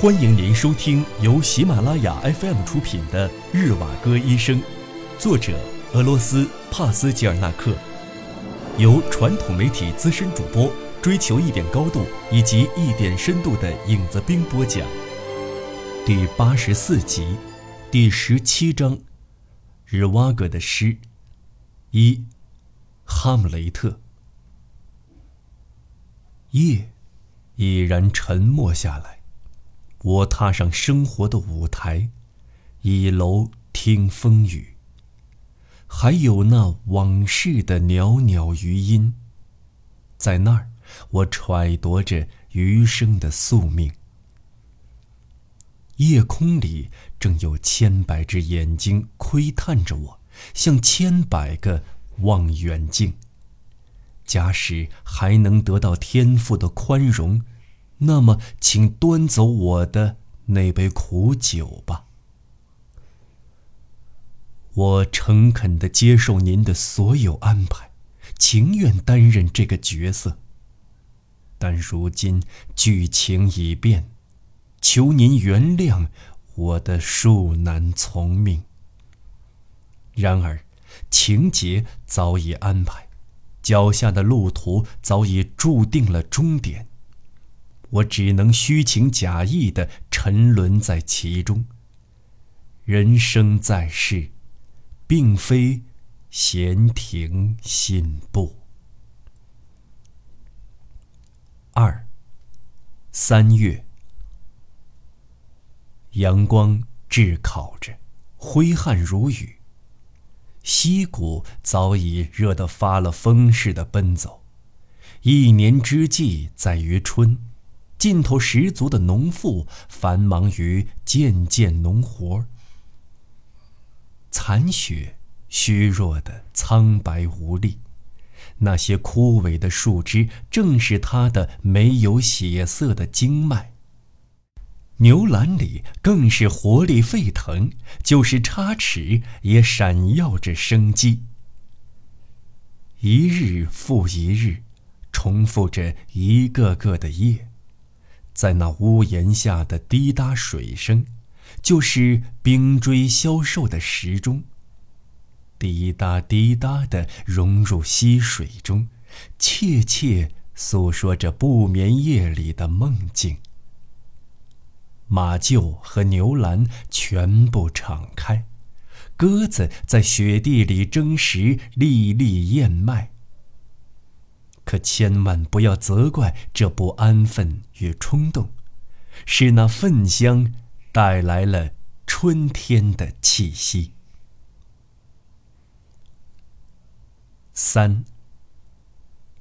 欢迎您收听由喜马拉雅 FM 出品的《日瓦戈医生》，作者俄罗斯帕斯吉尔纳克，由传统媒体资深主播追求一点高度以及一点深度的影子兵播讲。第八十四集，第十七章，日瓦戈的诗，一，哈姆雷特。夜，已然沉默下来。我踏上生活的舞台，倚楼听风雨。还有那往事的袅袅余音，在那儿，我揣度着余生的宿命。夜空里正有千百只眼睛窥探着我，像千百个望远镜。假使还能得到天父的宽容。那么，请端走我的那杯苦酒吧。我诚恳地接受您的所有安排，情愿担任这个角色。但如今剧情已变，求您原谅我的恕难从命。然而，情节早已安排，脚下的路途早已注定了终点。我只能虚情假意的沉沦在其中。人生在世，并非闲庭信步。二，三月，阳光炙烤着，挥汗如雨。溪谷早已热得发了疯似的奔走。一年之计在于春。劲头十足的农妇繁忙于件件农活残雪虚弱的苍白无力，那些枯萎的树枝正是它的没有血色的经脉。牛栏里更是活力沸腾，就是插翅也闪耀着生机。一日复一日，重复着一个个的夜。在那屋檐下的滴答水声，就是冰锥消瘦的时钟。滴答滴答地融入溪水中，切切诉说着不眠夜里的梦境。马厩和牛栏全部敞开，鸽子在雪地里争食，粒粒燕麦。可千万不要责怪这不安分与冲动，是那粪香带来了春天的气息。三。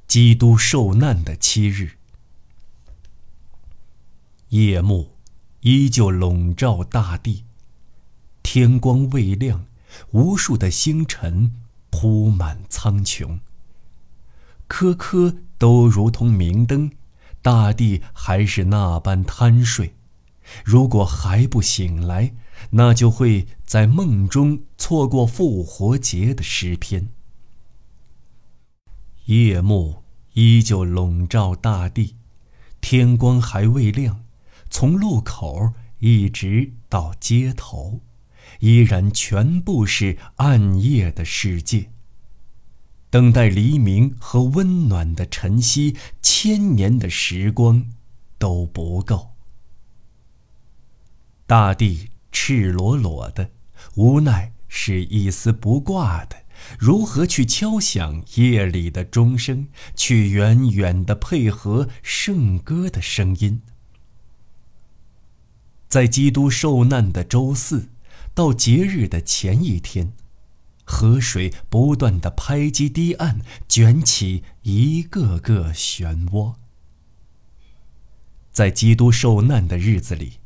基督受难的七日，夜幕依旧笼罩大地，天光未亮，无数的星辰铺满苍穹。颗颗都如同明灯，大地还是那般贪睡。如果还不醒来，那就会在梦中错过复活节的诗篇。夜幕依旧笼罩大地，天光还未亮，从路口一直到街头，依然全部是暗夜的世界。等待黎明和温暖的晨曦，千年的时光都不够。大地赤裸裸的，无奈是一丝不挂的。如何去敲响夜里的钟声，去远远的配合圣歌的声音？在基督受难的周四，到节日的前一天。河水不断的拍击堤岸，卷起一个个漩涡。在基督受难的日子里，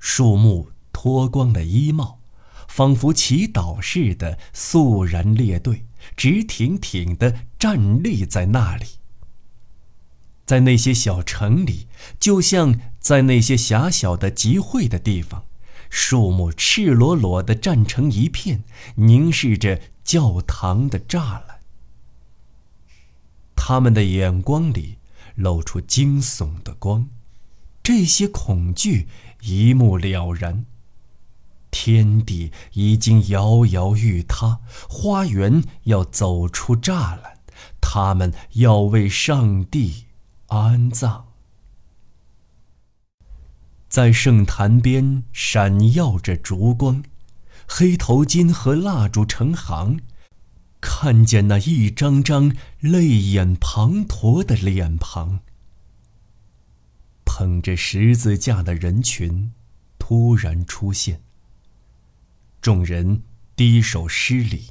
树木脱光了衣帽，仿佛祈祷似的肃然列队，直挺挺的站立在那里。在那些小城里，就像在那些狭小的集会的地方。树木赤裸裸地站成一片，凝视着教堂的栅栏。他们的眼光里露出惊悚的光，这些恐惧一目了然。天地已经摇摇欲塌，花园要走出栅栏，他们要为上帝安葬。在圣坛边闪耀着烛光，黑头巾和蜡烛成行，看见那一张张泪眼滂沱的脸庞。捧着十字架的人群突然出现。众人低首施礼，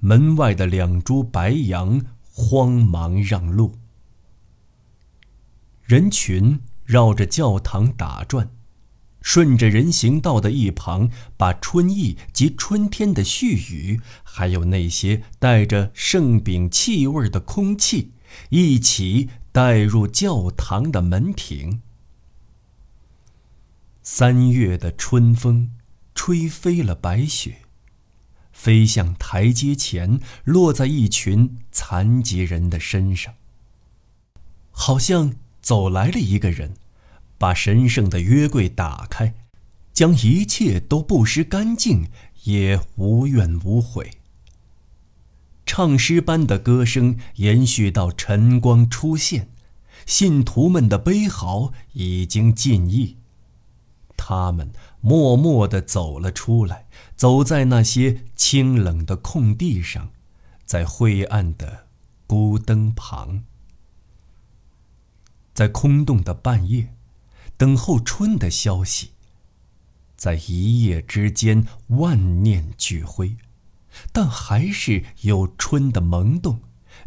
门外的两株白杨慌忙让路。人群绕着教堂打转，顺着人行道的一旁，把春意及春天的絮语，还有那些带着圣饼气味的空气，一起带入教堂的门庭。三月的春风。吹飞了白雪，飞向台阶前，落在一群残疾人的身上。好像走来了一个人，把神圣的约柜打开，将一切都布施干净，也无怨无悔。唱诗般的歌声延续到晨光出现，信徒们的悲嚎已经尽溢。他们默默地走了出来，走在那些清冷的空地上，在灰暗的孤灯旁，在空洞的半夜，等候春的消息。在一夜之间，万念俱灰，但还是有春的萌动，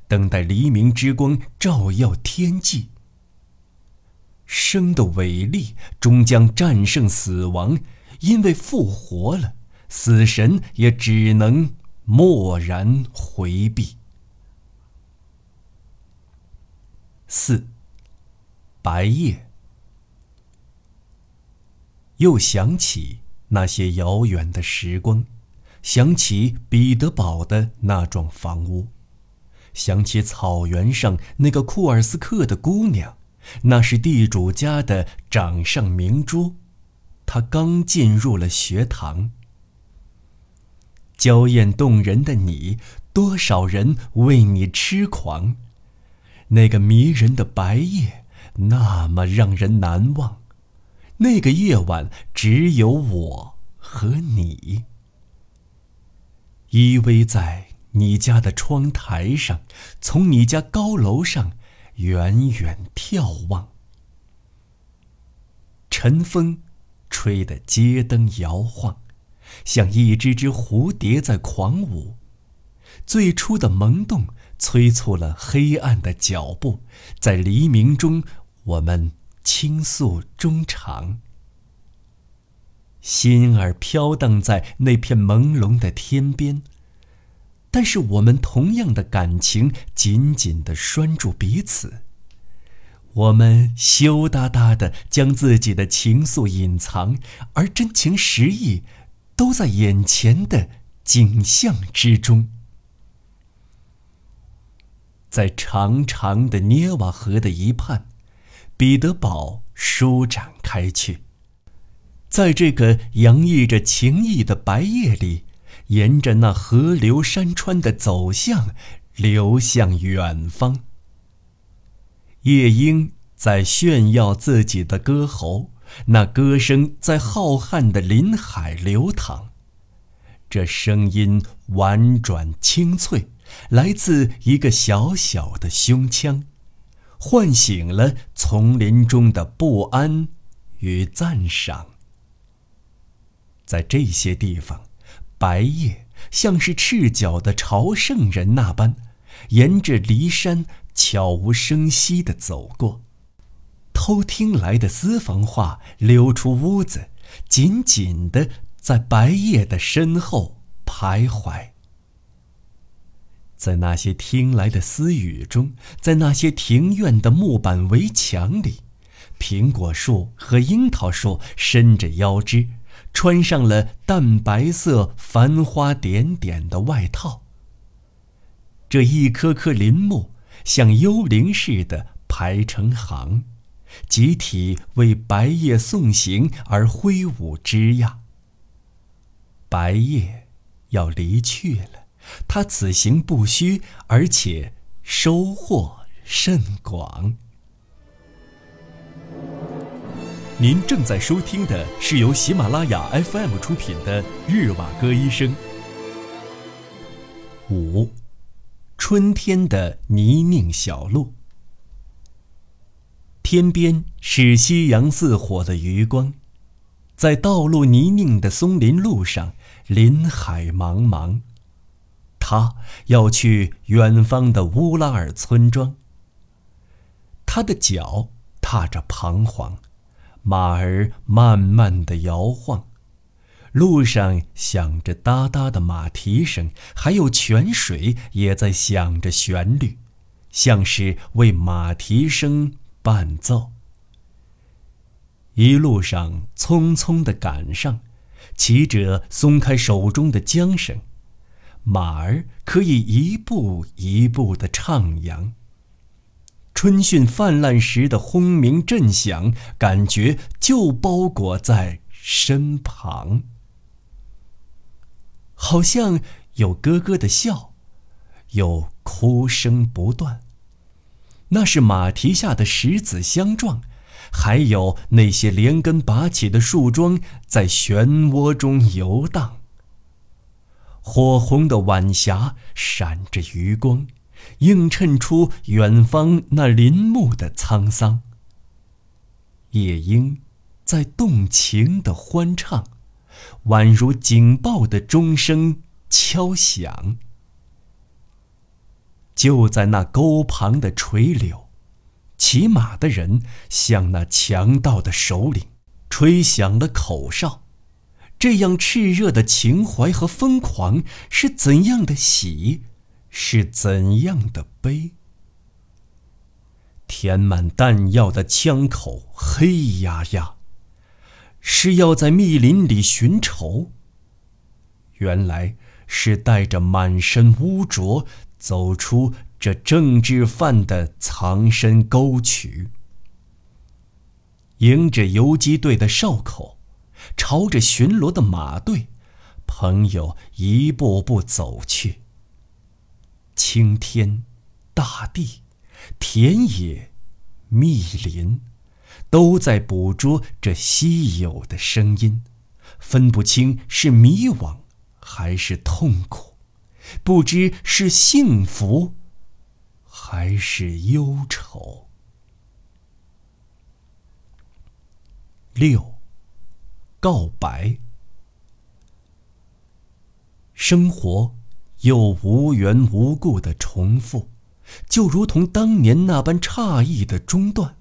等待黎明之光照耀天际。生的伟力终将战胜死亡，因为复活了，死神也只能默然回避。四，白夜。又想起那些遥远的时光，想起彼得堡的那幢房屋，想起草原上那个库尔斯克的姑娘。那是地主家的掌上明珠，她刚进入了学堂。娇艳动人的你，多少人为你痴狂。那个迷人的白夜，那么让人难忘。那个夜晚，只有我和你，依偎在你家的窗台上，从你家高楼上。远远眺望，晨风吹得街灯摇晃，像一只只蝴蝶在狂舞。最初的萌动催促了黑暗的脚步，在黎明中，我们倾诉衷肠。心儿飘荡在那片朦胧的天边。但是我们同样的感情紧紧地拴住彼此，我们羞答答地将自己的情愫隐藏，而真情实意都在眼前的景象之中。在长长的涅瓦河的一畔，彼得堡舒展开去，在这个洋溢着情意的白夜里。沿着那河流山川的走向，流向远方。夜莺在炫耀自己的歌喉，那歌声在浩瀚的林海流淌。这声音婉转清脆，来自一个小小的胸腔，唤醒了丛林中的不安与赞赏。在这些地方。白夜像是赤脚的朝圣人那般，沿着骊山悄无声息地走过。偷听来的私房话溜出屋子，紧紧地在白夜的身后徘徊。在那些听来的私语中，在那些庭院的木板围墙里，苹果树和樱桃树伸着腰肢。穿上了淡白色、繁花点点的外套。这一棵棵林木像幽灵似的排成行，集体为白夜送行而挥舞枝桠。白夜要离去了，他此行不虚，而且收获甚广。您正在收听的是由喜马拉雅 FM 出品的《日瓦戈医生》。五，春天的泥泞小路。天边是夕阳似火的余光，在道路泥泞的松林路上，林海茫茫。他要去远方的乌拉尔村庄。他的脚踏着彷徨，马儿慢慢的摇晃，路上响着哒哒的马蹄声，还有泉水也在响着旋律，像是为马蹄声。伴奏。一路上匆匆的赶上，骑者松开手中的缰绳，马儿可以一步一步的徜徉。春汛泛滥时的轰鸣震响，感觉就包裹在身旁，好像有咯咯的笑，有哭声不断。那是马蹄下的石子相撞，还有那些连根拔起的树桩在漩涡中游荡。火红的晚霞闪着余光，映衬出远方那林木的沧桑。夜莺在动情的欢唱，宛如警报的钟声敲响。就在那沟旁的垂柳，骑马的人向那强盗的首领吹响了口哨。这样炽热的情怀和疯狂，是怎样的喜，是怎样的悲？填满弹药的枪口黑压压，是要在密林里寻仇。原来是带着满身污浊。走出这政治犯的藏身沟渠，迎着游击队的哨口，朝着巡逻的马队，朋友一步步走去。青天、大地、田野、密林，都在捕捉这稀有的声音，分不清是迷惘还是痛苦。不知是幸福，还是忧愁。六，告白。生活又无缘无故的重复，就如同当年那般诧异的中断。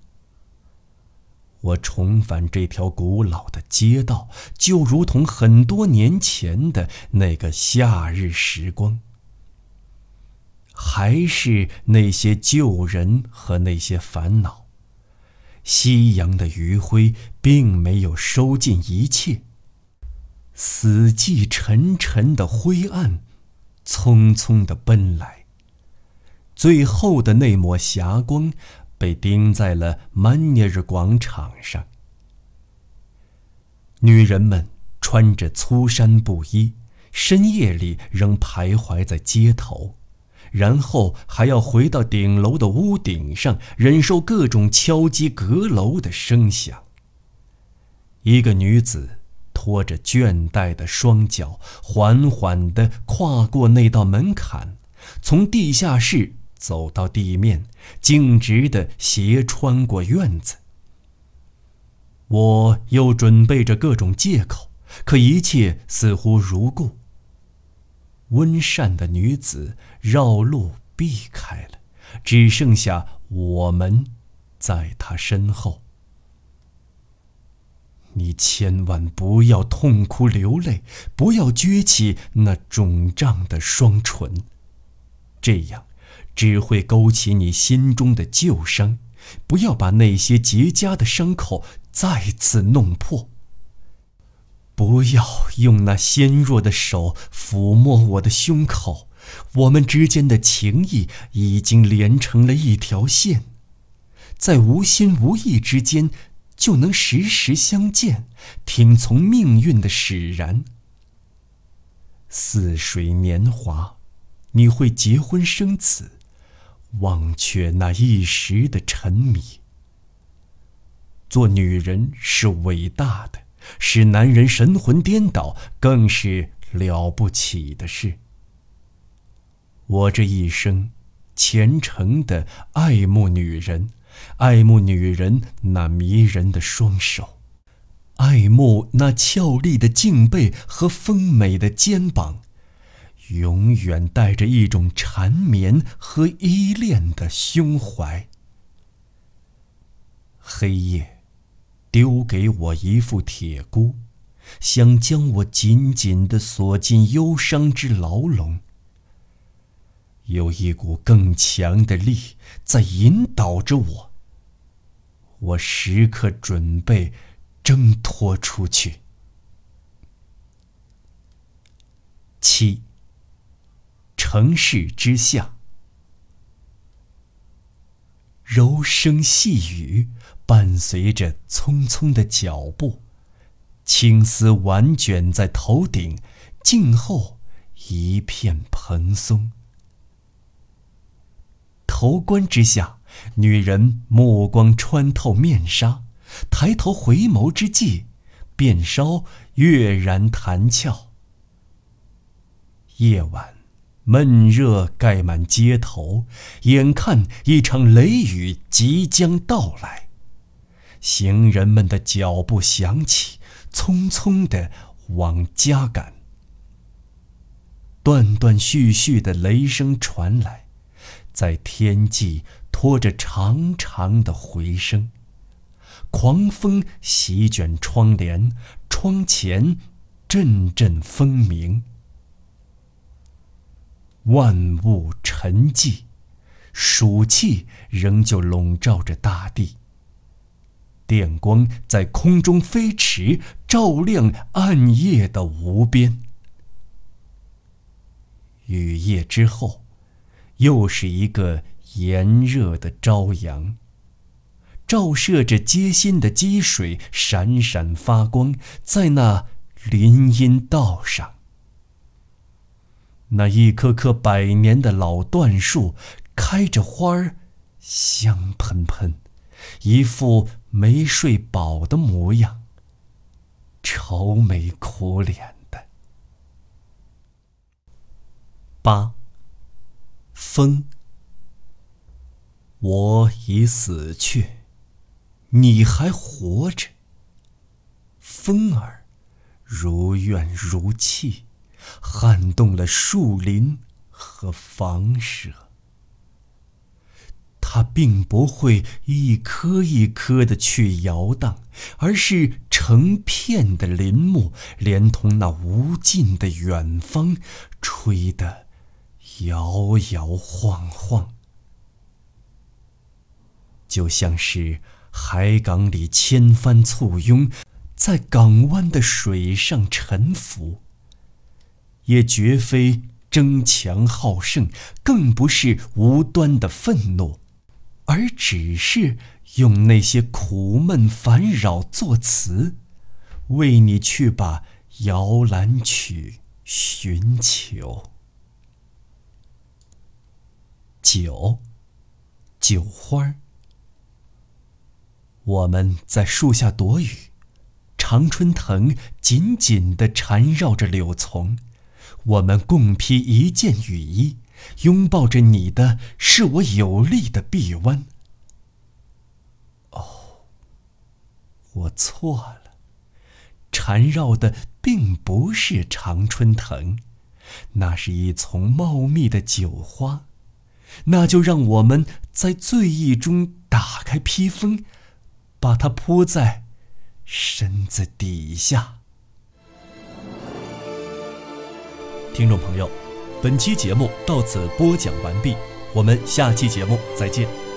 我重返这条古老的街道，就如同很多年前的那个夏日时光。还是那些旧人和那些烦恼。夕阳的余晖并没有收尽一切。死寂沉沉的灰暗，匆匆的奔来。最后的那抹霞光。被钉在了曼涅日广场上。女人们穿着粗衫布衣，深夜里仍徘徊在街头，然后还要回到顶楼的屋顶上，忍受各种敲击阁楼的声响。一个女子拖着倦怠的双脚，缓缓地跨过那道门槛，从地下室。走到地面，径直的斜穿过院子。我又准备着各种借口，可一切似乎如故。温善的女子绕路避开了，只剩下我们，在她身后。你千万不要痛哭流泪，不要撅起那肿胀的双唇，这样。只会勾起你心中的旧伤，不要把那些结痂的伤口再次弄破。不要用那纤弱的手抚摸我的胸口，我们之间的情谊已经连成了一条线。在无心无意之间，就能时时相见，听从命运的使然。似水年华，你会结婚生子，忘却那一时的沉迷。做女人是伟大的，使男人神魂颠倒，更是了不起的事。我这一生，虔诚的爱慕女人，爱慕女人那迷人的双手，爱慕那俏丽的颈背和丰美的肩膀，永远带着一种缠绵和依恋的胸怀。黑夜，丢给我一副铁箍，想将我紧紧地锁进忧伤之牢笼。有一股更强的力在引导着我。我时刻准备挣脱出去。七。城市之下，柔声细语伴随着匆匆的脚步，青丝挽卷在头顶，颈后一片蓬松。头冠之下，女人目光穿透面纱，抬头回眸之际，便烧跃然弹翘。夜晚，闷热盖满街头，眼看一场雷雨即将到来，行人们的脚步响起，匆匆的往家赶。断断续续的雷声传来。在天际拖着长长的回声，狂风席卷窗帘，窗前阵阵风鸣。万物沉寂，暑气仍旧笼罩着大地。电光在空中飞驰，照亮暗夜的无边。雨夜之后。又是一个炎热的朝阳，照射着街心的积水，闪闪发光，在那林荫道上。那一棵棵百年的老椴树，开着花儿，香喷喷，一副没睡饱的模样，愁眉苦脸的。八。风，我已死去，你还活着。风儿如怨如泣，撼动了树林和房舍。它并不会一颗一颗的去摇荡，而是成片的林木，连同那无尽的远方，吹得。摇摇晃晃，就像是海港里千帆簇拥，在港湾的水上沉浮。也绝非争强好胜，更不是无端的愤怒，而只是用那些苦闷烦扰作词，为你去把摇篮曲寻求。酒，酒花儿。我们在树下躲雨，常春藤紧紧地缠绕着柳丛。我们共披一件雨衣，拥抱着你的是我有力的臂弯。哦，我错了，缠绕的并不是常春藤，那是一丛茂密的酒花。那就让我们在醉意中打开披风，把它铺在身子底下。听众朋友，本期节目到此播讲完毕，我们下期节目再见。